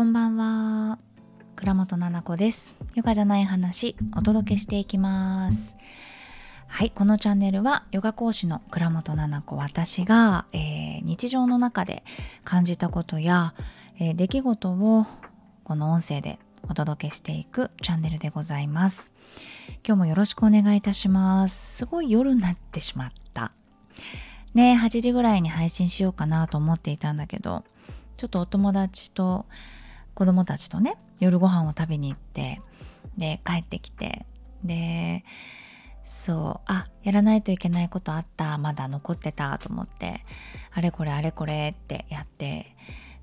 こんばんは。倉本々子です。ヨガじゃない話お届けしていきます。はいこのチャンネルはヨガ講師の倉本々子私が、えー、日常の中で感じたことや、えー、出来事をこの音声でお届けしていくチャンネルでございます。今日もよろしくお願いいたします。すごい夜になってしまった。ね8時ぐらいに配信しようかなと思っていたんだけどちょっとお友達と子供たちとね夜ご飯を食べに行ってで帰ってきてでそうあやらないといけないことあったまだ残ってたと思ってあれこれあれこれってやって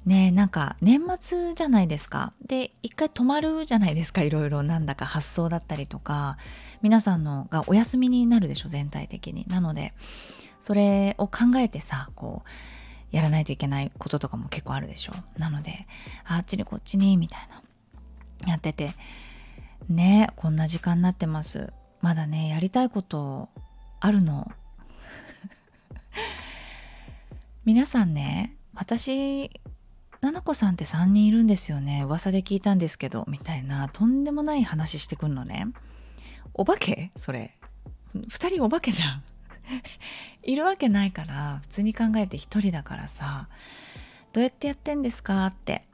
ねなんか年末じゃないですか。で一回止まるじゃないですかいろいろなんだか発想だったりとか。皆さんのがお休みになるでしょ全体的に。なのでそれを考えてさこうやらないといけないこととかも結構あるでしょ。なのであっちにこっちにみたいな。やってて。ねこんな時間になってます。まだねやりたいことあるの。皆さんね私ななこさんって3人いるんですよね。噂で聞いたんですけどみたいなとんでもない話してくんのね。お化け？それ。2人お化けじゃん。いるわけないから普通に考えて一人だからさどうやってやってんですかって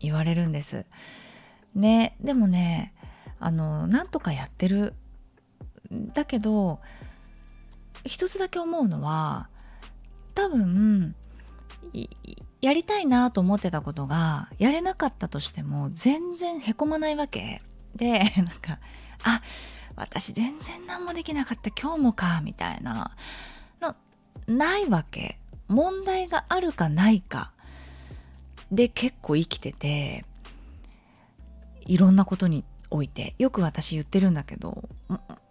言われるんです。ねでもねあのなんとかやってる。だけど一つだけ思うのは多分やりたいなと思ってたことがやれなかったとしても全然へこまないわけ。でなんかあ私全然何もできなかった今日もかみたいなのないわけ。問題があるかないか。で結構生きてていろんなことにおいて。よく私言ってるんだけど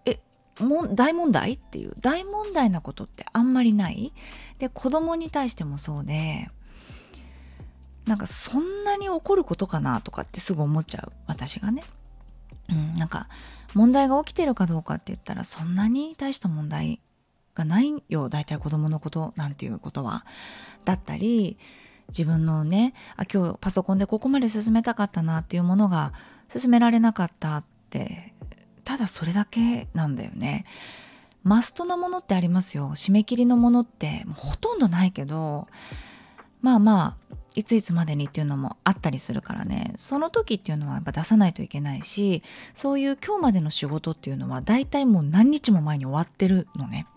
えも大問題？っていう。大問題なことってあんまりない？で子供に対してもそうでなんかそんなに怒ることかなとかってすぐ思っちゃう。私がね。うん、なんか問題が起きてるかどうかって言ったらそんなに大した問題がないよ大体子供のことなんていうことは。だったり自分のねあ今日パソコンでここまで進めたかったなっていうものが進められなかったってただそれだけなんだよね。マストなものってありますよ締め切りのものってほとんどないけどまあまあいついつまでにっていうのもあったりするからね。その時っていうのはやっぱ出さないといけないしそういう今日までの仕事っていうのは大体もう何日も前に終わってるのね。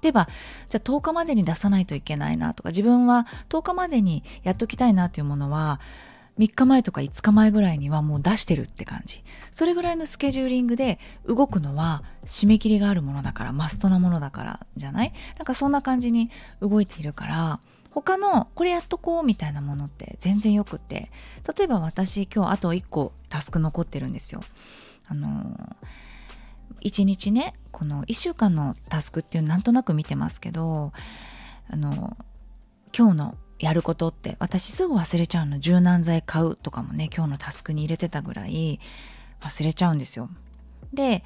ではじゃあ10日までに出さないといけないなとか自分は10日までにやっときたいなっていうものは3日前とか5日前ぐらいにはもう出してるって感じ。それぐらいのスケジューリングで動くのは締め切りがあるものだからマストなものだからじゃない？なんかそんな感じに動いているから他のこれやっとこうみたいなものって全然よくて例えば私今日あと1個タスク残ってるんですよ。あの1日ねこの1週間のタスクっていうなんとなく見てますけどあの今日のやることって私すぐ忘れちゃうの柔軟剤買うとかもね今日のタスクに入れてたぐらい忘れちゃうんですよ。で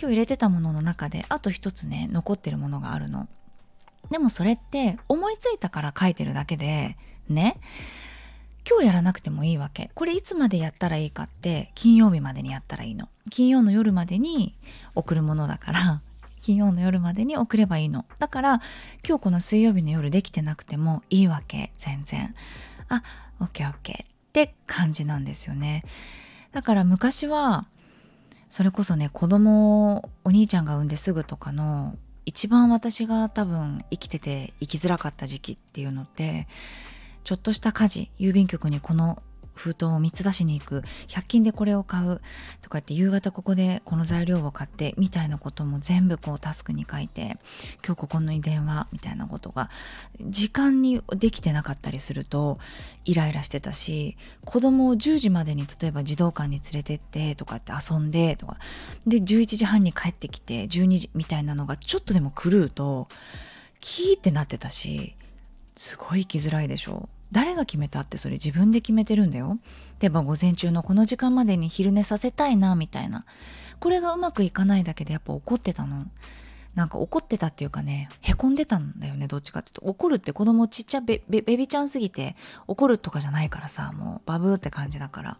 今日入れてたものの中であと一つね残ってるものがあるの。でもそれって思いついたから書いてるだけでね。今日やらなくてもいいわけ。これいつまでやったらいいかって金曜日までにやったらいいの。金曜の夜までに送るものだから 金曜の夜までに送ればいいの。だから今日この水曜日の夜できてなくてもいいわけ全然。あオッケーオッケー。って感じなんですよね。だから昔はそれこそね子供をお兄ちゃんが産んですぐとかの一番私が多分生きてて生きづらかった時期っていうのってちょっとした家事郵便局にこの封筒を3つ出しに行く。100均でこれを買う。とかって夕方ここでこの材料を買ってみたいなことも全部こうタスクに書いて今日ここに電話みたいなことが時間にできてなかったりするとイライラしてたし子供を10時までに例えば児童館に連れてってとかって遊んでとか。で11時半に帰ってきて12時みたいなのがちょっとでも狂うとキーってなってたしすごい生きづらいでしょ。誰が決めたってそれ自分で決めてるんだよ。例えば午前中のこの時間までに昼寝させたいなみたいな。これがうまくいかないだけでやっぱ怒ってたの。なんか怒ってたっていうかねへこんでたんだよねどっちかっていうと怒るって子供ちっちゃベベベビちゃんすぎて怒るとかじゃないからさもうバブーって感じだから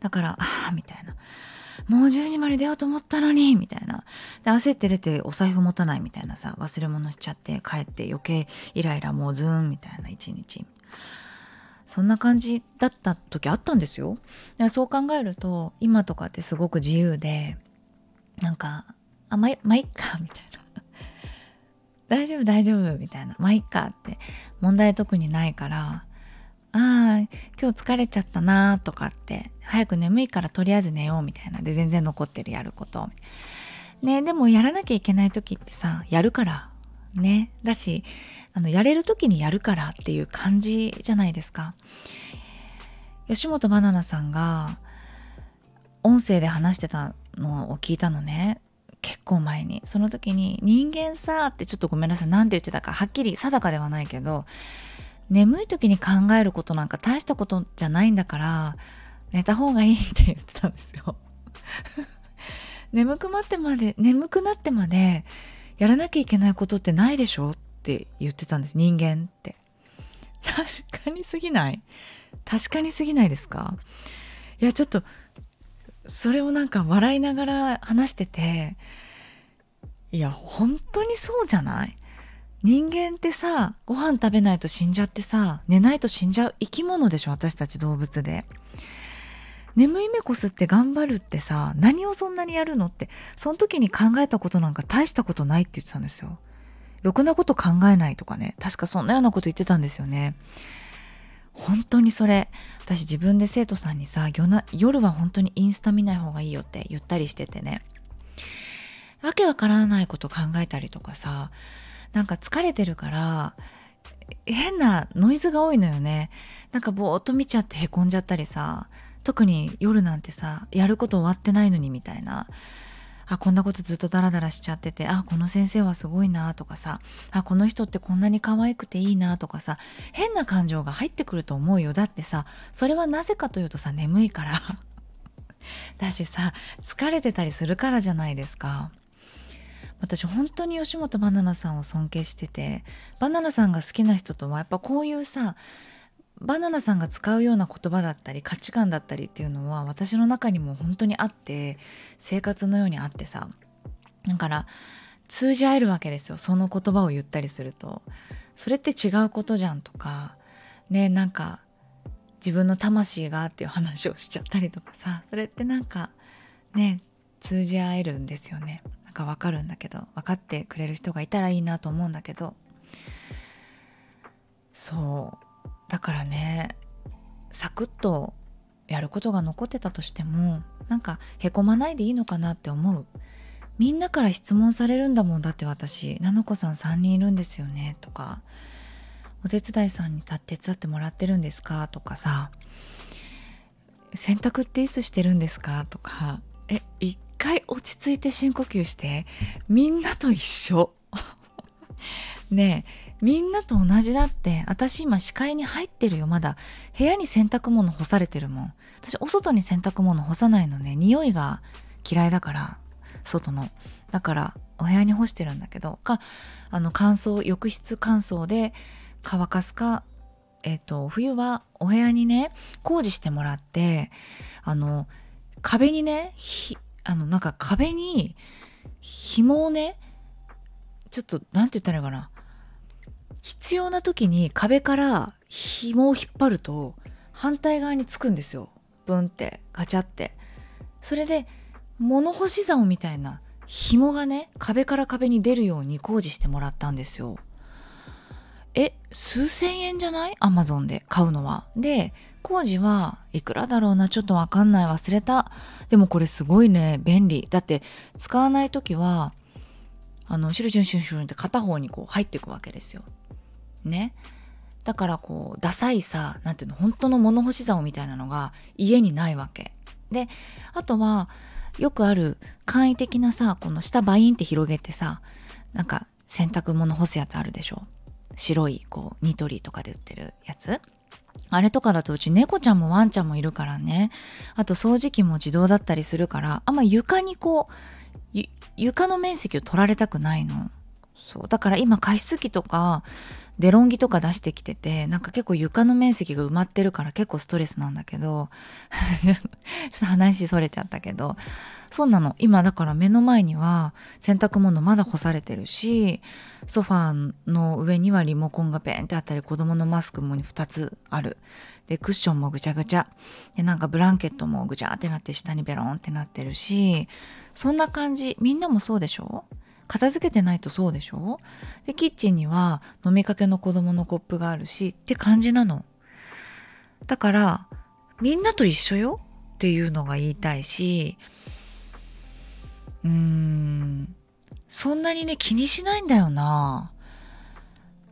だからああみたいなもう10時まで出ようと思ったのにみたいなで焦って出てお財布持たないみたいなさ忘れ物しちゃって帰って余計イライラもうズーンみたいな一日そんな感じだった時あったんですよ。そう考えると今とかってすごく自由でなんか「あまいまあいっか」みたいな「大丈夫大丈夫」みたいな「まあいっか」って問題特にないから「ああ今日疲れちゃったな」とかって「早く眠いからとりあえず寝よう」みたいな。で全然残ってるやること。ねでもやらなきゃいけない時ってさやるから。ね。だしあのやれる時にやるからっていう感じじゃないですか。吉本ばななさんが音声で話してたのを聞いたのね。結構前に。その時に「人間さ」ってちょっとごめんなさい。何て言ってたかはっきり定かではないけど眠い時に考えることなんか大したことじゃないんだから寝た方がいいって言ってたんですよ。眠くなってまで眠くなってまでやらなきゃいけないことってないでしょって言ってたんです。人間って。確かにすぎない？確かにすぎないですか？いやちょっとそれをなんか笑いながら話してていや本当にそうじゃない？人間ってさご飯食べないと死んじゃってさ寝ないと死んじゃう生き物でしょ私たち動物で。眠い目こすって頑張るってさ何をそんなにやるのってその時に考えたことなんか大したことないって言ってたんですよ。ろくなこと考えないとかね。確かそんなようなこと言ってたんですよね。本当にそれ私自分で生徒さんにさ夜は本当にインスタ見ない方がいいよって言ったりしててね。わけわからないこと考えたりとかさなんか疲れてるから変なノイズが多いのよね。なんかぼーっと見ちゃってへこんじゃったりさ特に夜なんてさやること終わってないのにみたいな。あこんなことずっとダラダラしちゃっててあこの先生はすごいなとかさあこの人ってこんなに可愛くていいなとかさ変な感情が入ってくると思うよ。だってさそれはなぜかというとさ眠いから。だしさ疲れてたりするからじゃないですか。私本当に吉本バナナさんを尊敬しててバナナさんが好きな人とはやっぱこういうさバナナさんが使うような言葉だったり価値観だったりっていうのは私の中にも本当にあって生活のようにあってさ。だから通じ合えるわけですよ。その言葉を言ったりすると。それって違うことじゃんとか。ねなんか自分の魂がっていう話をしちゃったりとかさ。それってなんかね通じ合えるんですよね。なんかわかるんだけど。分かってくれる人がいたらいいなと思うんだけど。そう。だからねサクッとやることが残ってたとしてもなんかへこまないでいいのかなって思う。みんなから質問されるんだもんだって私。菜々子さん3人いるんですよねとか。お手伝いさんに手伝ってもらってるんですかとかさ。洗濯っていつしてるんですかとか。え一回落ち着いて深呼吸してみんなと一緒。ねえ。みんなと同じだって私今視界に入ってるよ。まだ。部屋に洗濯物干されてるもん。私お外に洗濯物干さないのね。匂いが嫌いだから。外の。だからお部屋に干してるんだけど。かあの乾燥浴室乾燥で乾かすかえっ、ー、と冬はお部屋にね工事してもらってあの壁にねひあのなんか壁に紐をねちょっと何て言ったらいいかな。必要な時に壁から紐を引っ張ると反対側につくんですよ。ブンってガチャって。それで物干し竿みたいな紐がね壁から壁に出るように工事してもらったんですよ。え数千円じゃない？アマゾンで買うのは。で工事はいくらだろうな？ちょっとわかんない忘れた。でもこれすごいね便利。だって使わない時はあのシュルシュンシュンシュンって片方にこう入っていくわけですよ。ね。だからこうダサいさ何ていうの本当の物干し竿みたいなのが家にないわけ。であとはよくある簡易的なさこの下バインって広げてさなんか洗濯物干すやつあるでしょ。白いこうニトリとかで売ってるやつ。あれとかだとうち猫ちゃんもワンちゃんもいるからね。あと掃除機も自動だったりするからあんま床にこう床の面積を取られたくないの。そう。だから今加湿器とかデロンギとか出してきててなんか結構床の面積が埋まってるから結構ストレスなんだけど ちょっと話それちゃったけどそうなの。今だから目の前には洗濯物まだ干されてるしソファーの上にはリモコンがペンってあったり子供のマスクも2つある。でクッションもぐちゃぐちゃ。でなんかブランケットもぐちゃってなって下にベロンってなってるしそんな感じ。みんなもそうでしょ？片付けてないとそうでしょ？でキッチンには飲みかけの子供のコップがあるしって感じなの。だからみんなと一緒よ？っていうのが言いたいしうーんそんなにね気にしないんだよな。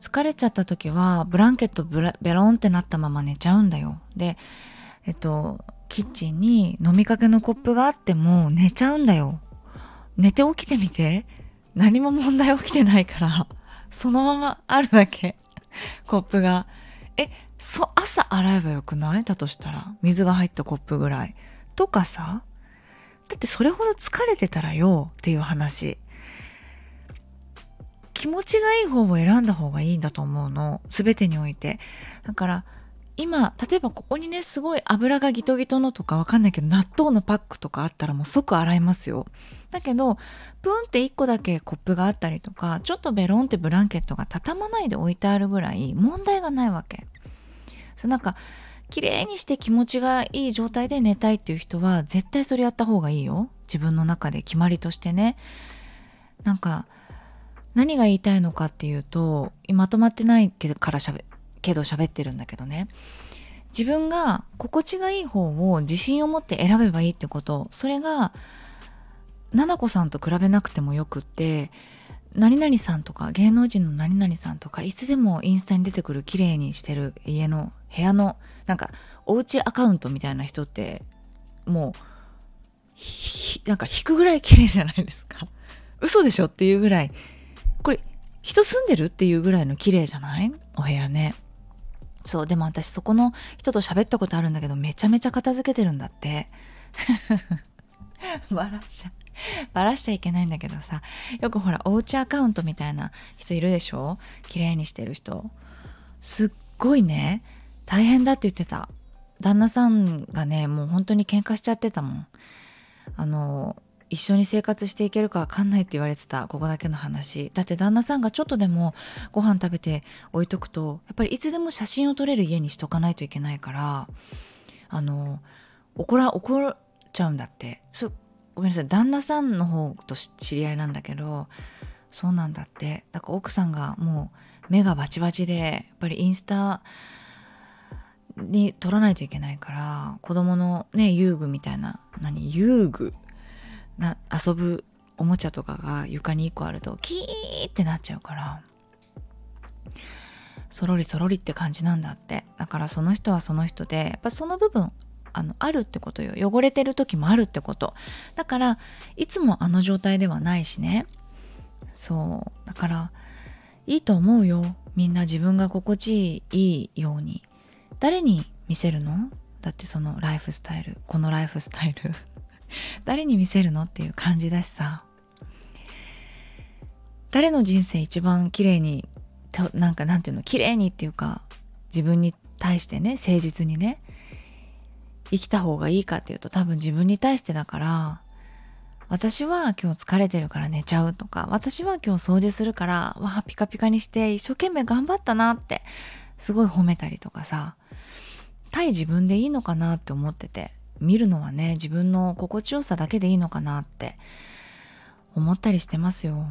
疲れちゃった時はブランケットベロンってなったまま寝ちゃうんだよ。でえっとキッチンに飲みかけのコップがあっても寝ちゃうんだよ。寝て起きてみて。何も問題起きてないから、そのままあるだけ、コップが。え、そ、朝洗えばよくない？だとしたら。水が入ったコップぐらい。とかさ。だってそれほど疲れてたらよっていう話。気持ちがいい方を選んだ方がいいんだと思うの。すべてにおいて。だから、今、例えばここにね、すごい油がギトギトのとかわかんないけど、納豆のパックとかあったらもう即洗いますよ。だけど、プンって1個だけコップがあったりとか、ちょっとベロンってブランケットが畳まないで置いてあるぐらい問題がないわけ。そうなんか、綺麗にして気持ちがいい状態で寝たいっていう人は、絶対それやった方がいいよ。自分の中で決まりとしてね。なんか、何が言いたいのかっていうと、まとまってないけどから喋けど喋ってるんだけどね。自分が心地がいい方を自信を持って選べばいいってことそれがななこさんと比べなくてもよくって何々さんとか芸能人の何々さんとかいつでもインスタに出てくる綺麗にしてる家の部屋のなんかおうちアカウントみたいな人ってもうなんか引くぐらい綺麗じゃないですか。嘘でしょっていうぐらい。これ人住んでるっていうぐらいの綺麗じゃない？お部屋ね。そうでも私そこの人と喋ったことあるんだけどめちゃめちゃ片付けてるんだって。笑っちゃバラしちゃいけないんだけどさよくほらおうちアカウントみたいな人いるでしょ？綺麗にしてる人。すっごいね。大変だって言ってた。旦那さんがねもう本当に喧嘩しちゃってたもん。あの一緒に生活していけるか分かんないって言われてたここだけの話。だって旦那さんがちょっとでもご飯食べて置いとくとやっぱりいつでも写真を撮れる家にしとかないといけないからあの怒ら怒っちゃうんだって。そごめんなさい旦那さんの方と知り合いなんだけどそうなんだって。だから奥さんがもう目がバチバチでやっぱりインスタに撮らないといけないから子供のね遊具みたいな何遊具な遊ぶおもちゃとかが床に1個あるとキーってなっちゃうからそろりそろりって感じなんだって。だからその人はその人でやっぱその部分あのあるってことよ。汚れてる時もあるってこと。だからいつもあの状態ではないしね。そう。だからいいと思うよ。みんな自分が心地いいように。誰に見せるの？だってそのライフスタイル。このライフスタイル。誰に見せるのっていう感じだしさ。誰の人生一番綺麗になんかなんていうの？綺麗にっていうか自分に対してね誠実にね。生きた方がいいかっていうと多分自分に対してだから私は今日疲れてるから寝ちゃうとか私は今日掃除するからわあピカピカにして一生懸命頑張ったなってすごい褒めたりとかさ対自分でいいのかなって思ってて見るのはね自分の心地よさだけでいいのかなって思ったりしてますよ。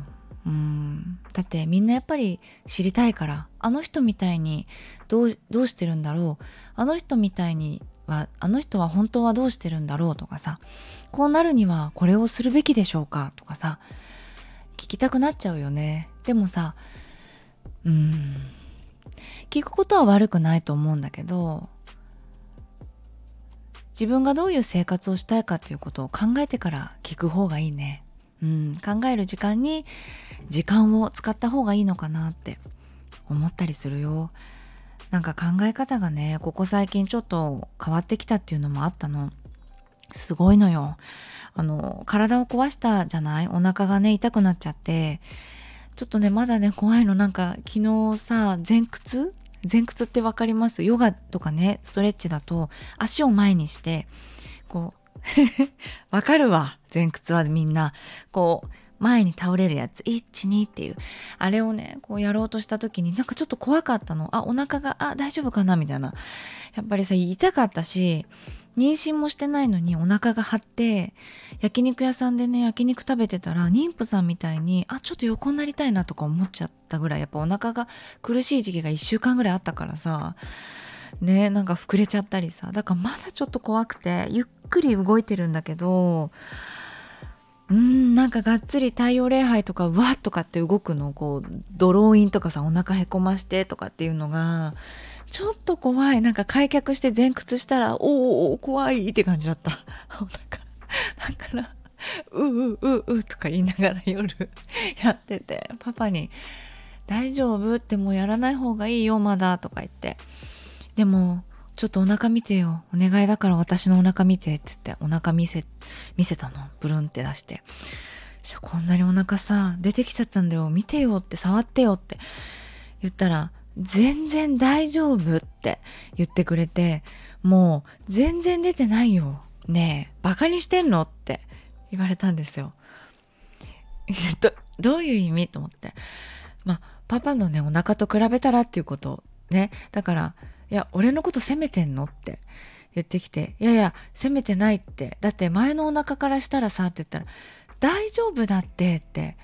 うん。だってみんなやっぱり知りたいからあの人みたいにどうどうしてるんだろう。あの人みたいにはあの人は本当はどうしてるんだろうとかさこうなるにはこれをするべきでしょうかとかさ聞きたくなっちゃうよね。でもさうん。聞くことは悪くないと思うんだけど自分がどういう生活をしたいかということを考えてから聞く方がいいね。うん、考える時間に時間を使った方がいいのかなって思ったりするよ。なんか考え方がね、ここ最近ちょっと変わってきたっていうのもあったの。すごいのよ。あの体を壊したじゃない？お腹がね痛くなっちゃってちょっとねまだね怖いのなんか昨日さ前屈？前屈って分かります？ヨガとかねストレッチだと足を前にしてこう わかるわ。前屈はみんな。こう前に倒れるやつ。12っていう。あれをねこうやろうとした時になんかちょっと怖かったの。あお腹があ大丈夫かな？みたいな。やっぱりさ痛かったし妊娠もしてないのにお腹が張って焼肉屋さんでね焼肉食べてたら妊婦さんみたいにあちょっと横になりたいなとか思っちゃったぐらい。やっぱお腹が苦しい時期が1週間ぐらいあったからさねなんか膨れちゃったりさ。だからまだちょっと怖くてゆっくり動いてるんだけどうんなんかがっつり太陽礼拝とかわっとかって動くの。こうドローインとかさお腹へこましてとかっていうのがちょっと怖い。なんか開脚して前屈したらおお怖いって感じだった。お腹。だからうううううとか言いながら夜 やっててパパに「大丈夫?」ってもうやらない方がいいよまだとか言って。でもちょっとお腹見てよお願いだから私のお腹見てっつってお腹見せ見せたのブルンって出してこんなにお腹さ出てきちゃったんだよ見てよって触ってよって言ったら全然大丈夫って言ってくれて、もう全然出てないよ。ねえ、バカにしてんのって言われたんですよ。どどういう意味？と思って。まあ、パパのね、お腹と比べたらっていうことね。だから、いや、俺のこと責めてんのって言ってきて、いやいや、責めてないって。だって前のお腹からしたらさ、って言ったら、大丈夫だってって。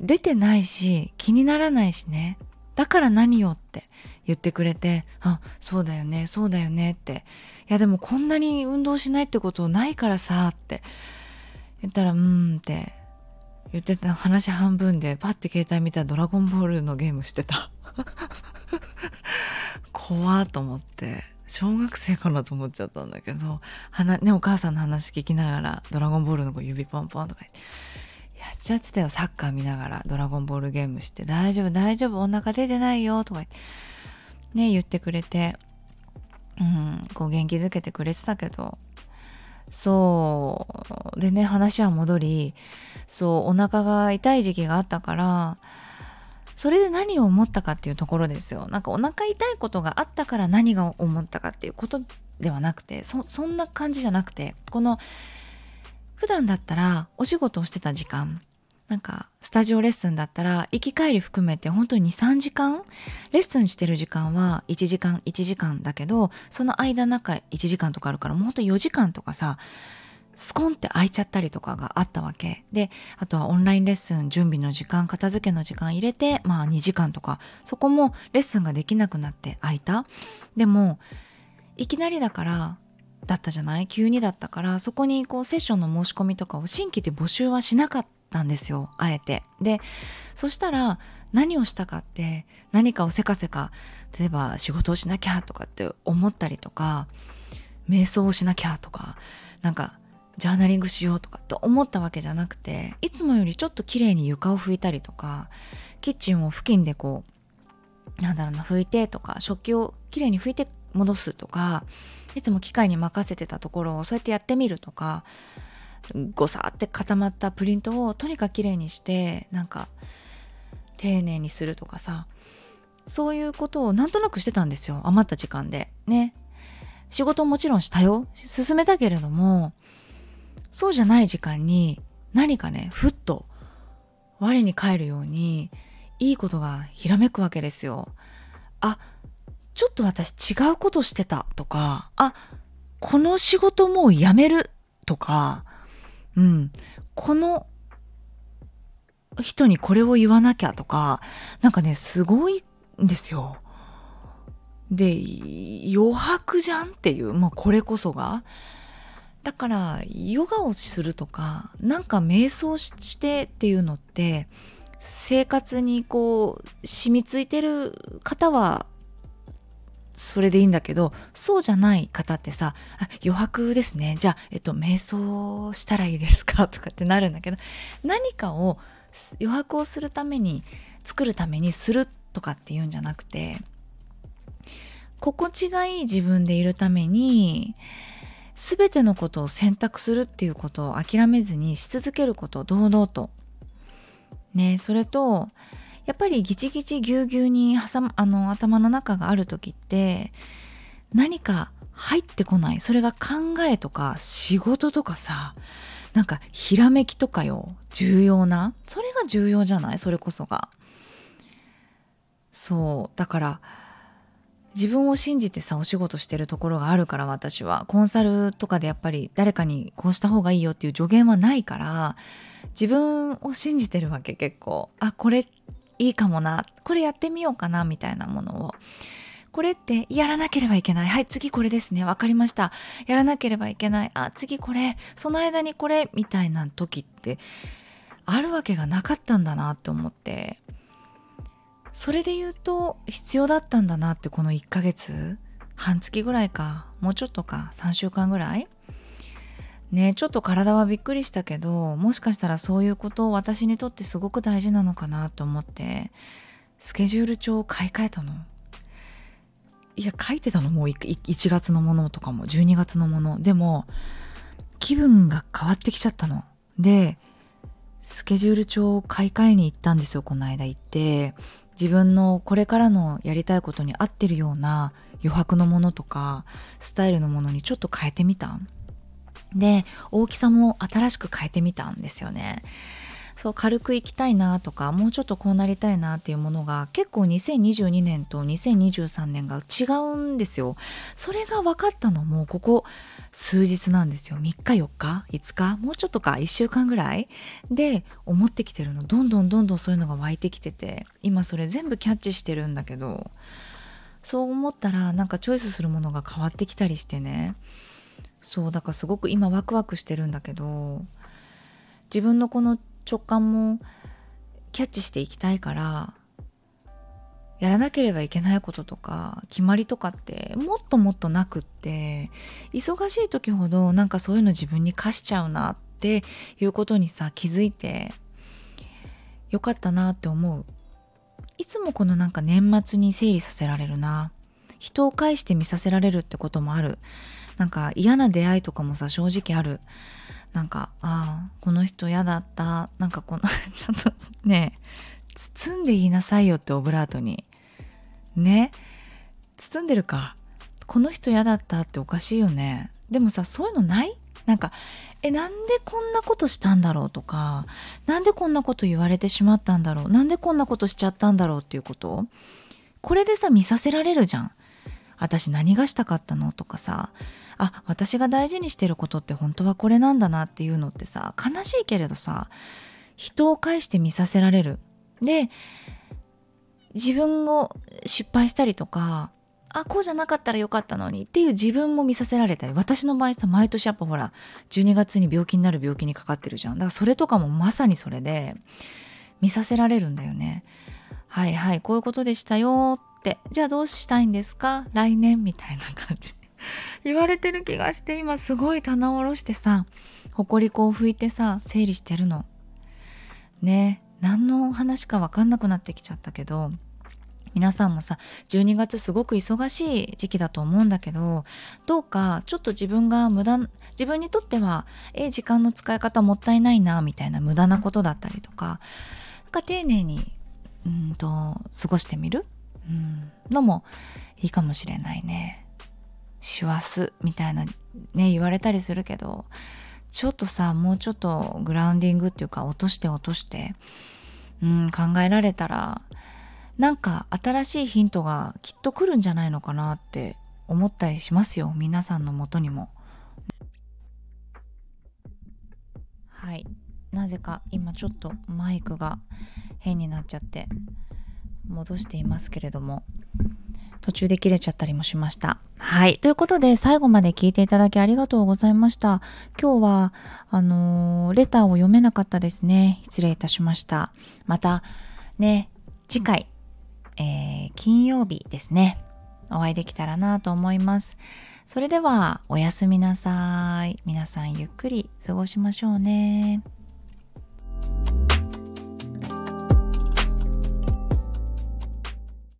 出てないし、気にならないしね。だから何よって言ってくれて、あ、そうだよね、そうだよねって。いやでもこんなに運動しないってことないからさって言ったら、うんって言ってた話半分でパッて携帯見たらドラゴンボールのゲームしてた。怖っと思って。小学生かなと思っちゃったんだけど、ね、お母さんの話聞きながら、ドラゴンボールのこう指ポンポンとか言って、やっちゃってたよサッカー見ながらドラゴンボールゲームして大丈夫大丈夫お腹出てないよとかね言ってくれてうんこう元気づけてくれてたけどそうでね話は戻りそうお腹が痛い時期があったからそれで何を思ったかっていうところですよ。なんかお腹痛いことがあったから何が思ったかっていうことではなくてそそんな感じじゃなくてこの普段だったらお仕事をしてた時間なんかスタジオレッスンだったら行き帰り含めて本当に23時間レッスンしてる時間は1時間1時間だけどその間中1時間とかあるからもうほんと4時間とかさスコンって空いちゃったりとかがあったわけ。であとはオンラインレッスン準備の時間片付けの時間入れてまあ2時間とか。そこもレッスンができなくなって空いた。でもいきなりだからだったじゃない？急にだったからそこにこうセッションの申し込みとかを新規で募集はしなかったんですよ。あえて。でそしたら何をしたかって何かをせかせか例えば仕事をしなきゃとかって思ったりとか瞑想をしなきゃとかなんかジャーナリングしようとかって思ったわけじゃなくていつもよりちょっと綺麗に床を拭いたりとかキッチンを付近でこうなんだろうな拭いてとか食器をきれいに拭いて戻すとかいつも機械に任せてたところをそうやってやってみるとかごさって固まったプリントをとにかくきれいにしてなんか丁寧にするとかさそういうことをなんとなくしてたんですよ。余った時間で。ね。仕事もちろんしたよ。進めたけれどもそうじゃない時間に何かねふっと我に返るようにいいことがひらめくわけですよあちょっと私違うことしてたとか、あ、この仕事もう辞めるとか、うん、この人にこれを言わなきゃとか、なんかね、すごいんですよ。で、余白じゃんっていう、まあこれこそが。だから、ヨガをするとか、なんか瞑想してっていうのって、生活にこう染みついてる方はそれでいいんだけどそうじゃない方ってさ「余白ですねじゃあ、えっと、瞑想したらいいですか?」とかってなるんだけど何かを余白をするために作るためにするとかっていうんじゃなくて心地がいい自分でいるために全てのことを選択するっていうことを諦めずにし続けること堂々と。ねそれとやっぱりギチギチぎゅうぎゅうに挟あの頭の中がある時って何か入ってこない。それが考えとか仕事とかさなんかひらめきとかよ。重要な。それが重要じゃない？それこそが。そう。だから自分を信じてさお仕事してるところがあるから私は。コンサルとかでやっぱり誰かにこうした方がいいよっていう助言はないから自分を信じてるわけ結構。あこれいいかもな。これやってみようかなみたいなものを。これってやらなければいけない。はい次これですね。分かりました。やらなければいけない。あ次これ。その間にこれみたいな時ってあるわけがなかったんだなって思って。それで言うと必要だったんだなってこの1ヶ月半月ぐらいかもうちょっとか3週間ぐらい？ねちょっと体はびっくりしたけどもしかしたらそういうことを私にとってすごく大事なのかなと思ってスケジュール帳を買い替えたの。いや書いてたのもう1月のものとかも12月のもの。でも気分が変わってきちゃったの。でスケジュール帳を買い替えに行ったんですよこの間行って。自分のこれからのやりたいことに合ってるような余白のものとかスタイルのものにちょっと変えてみたで大きさも新しく変えてみたんですよね。そう軽くいきたいなとかもうちょっとこうなりたいなっていうものが結構2022年と2023年が違うんですよ。それが分かったのもここ数日なんですよ。3日4日？5日？もうちょっとか？1週間ぐらい？で思ってきてるの。どんどんどんどんそういうのが湧いてきてて。今それ全部キャッチしてるんだけど。そう思ったらなんかチョイスするものが変わってきたりしてね。そうだからすごく今ワクワクしてるんだけど。自分のこの直感もキャッチしていきたいからやらなければいけないこととか決まりとかってもっともっとなくって忙しい時ほどなんかそういうの自分に課しちゃうなっていうことにさ気づいてよかったなって思う。いつもこのなんか年末に整理させられるな。人を介して見させられるってこともある。なんか嫌な出会いとかもさ正直ある。なんかああこの人嫌だった。なんかこの ちょっとね包んで言いなさいよってオブラートに。ね。包んでるか。この人嫌だったっておかしいよね。でもさそういうのない？なんかえなんでこんなことしたんだろうとか。なんでこんなこと言われてしまったんだろう。なんでこんなことしちゃったんだろうっていうこと。これでさ見させられるじゃん。私何がしたかったのとかさ。あ私が大事にしてることって本当はこれなんだなっていうのってさ悲しいけれどさ人を介して見させられる。で自分を失敗したりとかあこうじゃなかったらよかったのにっていう自分も見させられたり私の場合さ毎年やっぱほら12月に病気になる病気にかかってるじゃん。だからそれとかもまさにそれで見させられるんだよね。はいはいこういうことでしたよってじゃあどうしたいんですか？来年みたいな感じ。言われてる気がして今すごい棚卸してさ埃粉を拭いてさ整理してるの。ね。何の話か分かんなくなってきちゃったけど皆さんもさ12月すごく忙しい時期だと思うんだけどどうかちょっと自分が無駄自分にとってはえ時間の使い方もったいないなみたいな無駄なことだったりとかなんか丁寧にうんと過ごしてみる？うん、のもいいかもしれないね。師走みたいなね言われたりするけどちょっとさもうちょっとグラウンディングっていうか落として落として、うん、考えられたらなんか新しいヒントがきっと来るんじゃないのかなって思ったりしますよ。皆さんのもとにも。はい。なぜか今ちょっとマイクが変になっちゃって戻していますけれども。途中で切れちゃったりもしました。はい。ということで、最後まで聞いていただきありがとうございました。今日は、あのー、レターを読めなかったですね。失礼いたしました。また、ね、次回、えー、金曜日ですね。お会いできたらなと思います。それでは、おやすみなさい。皆さんゆっくり過ごしましょうね。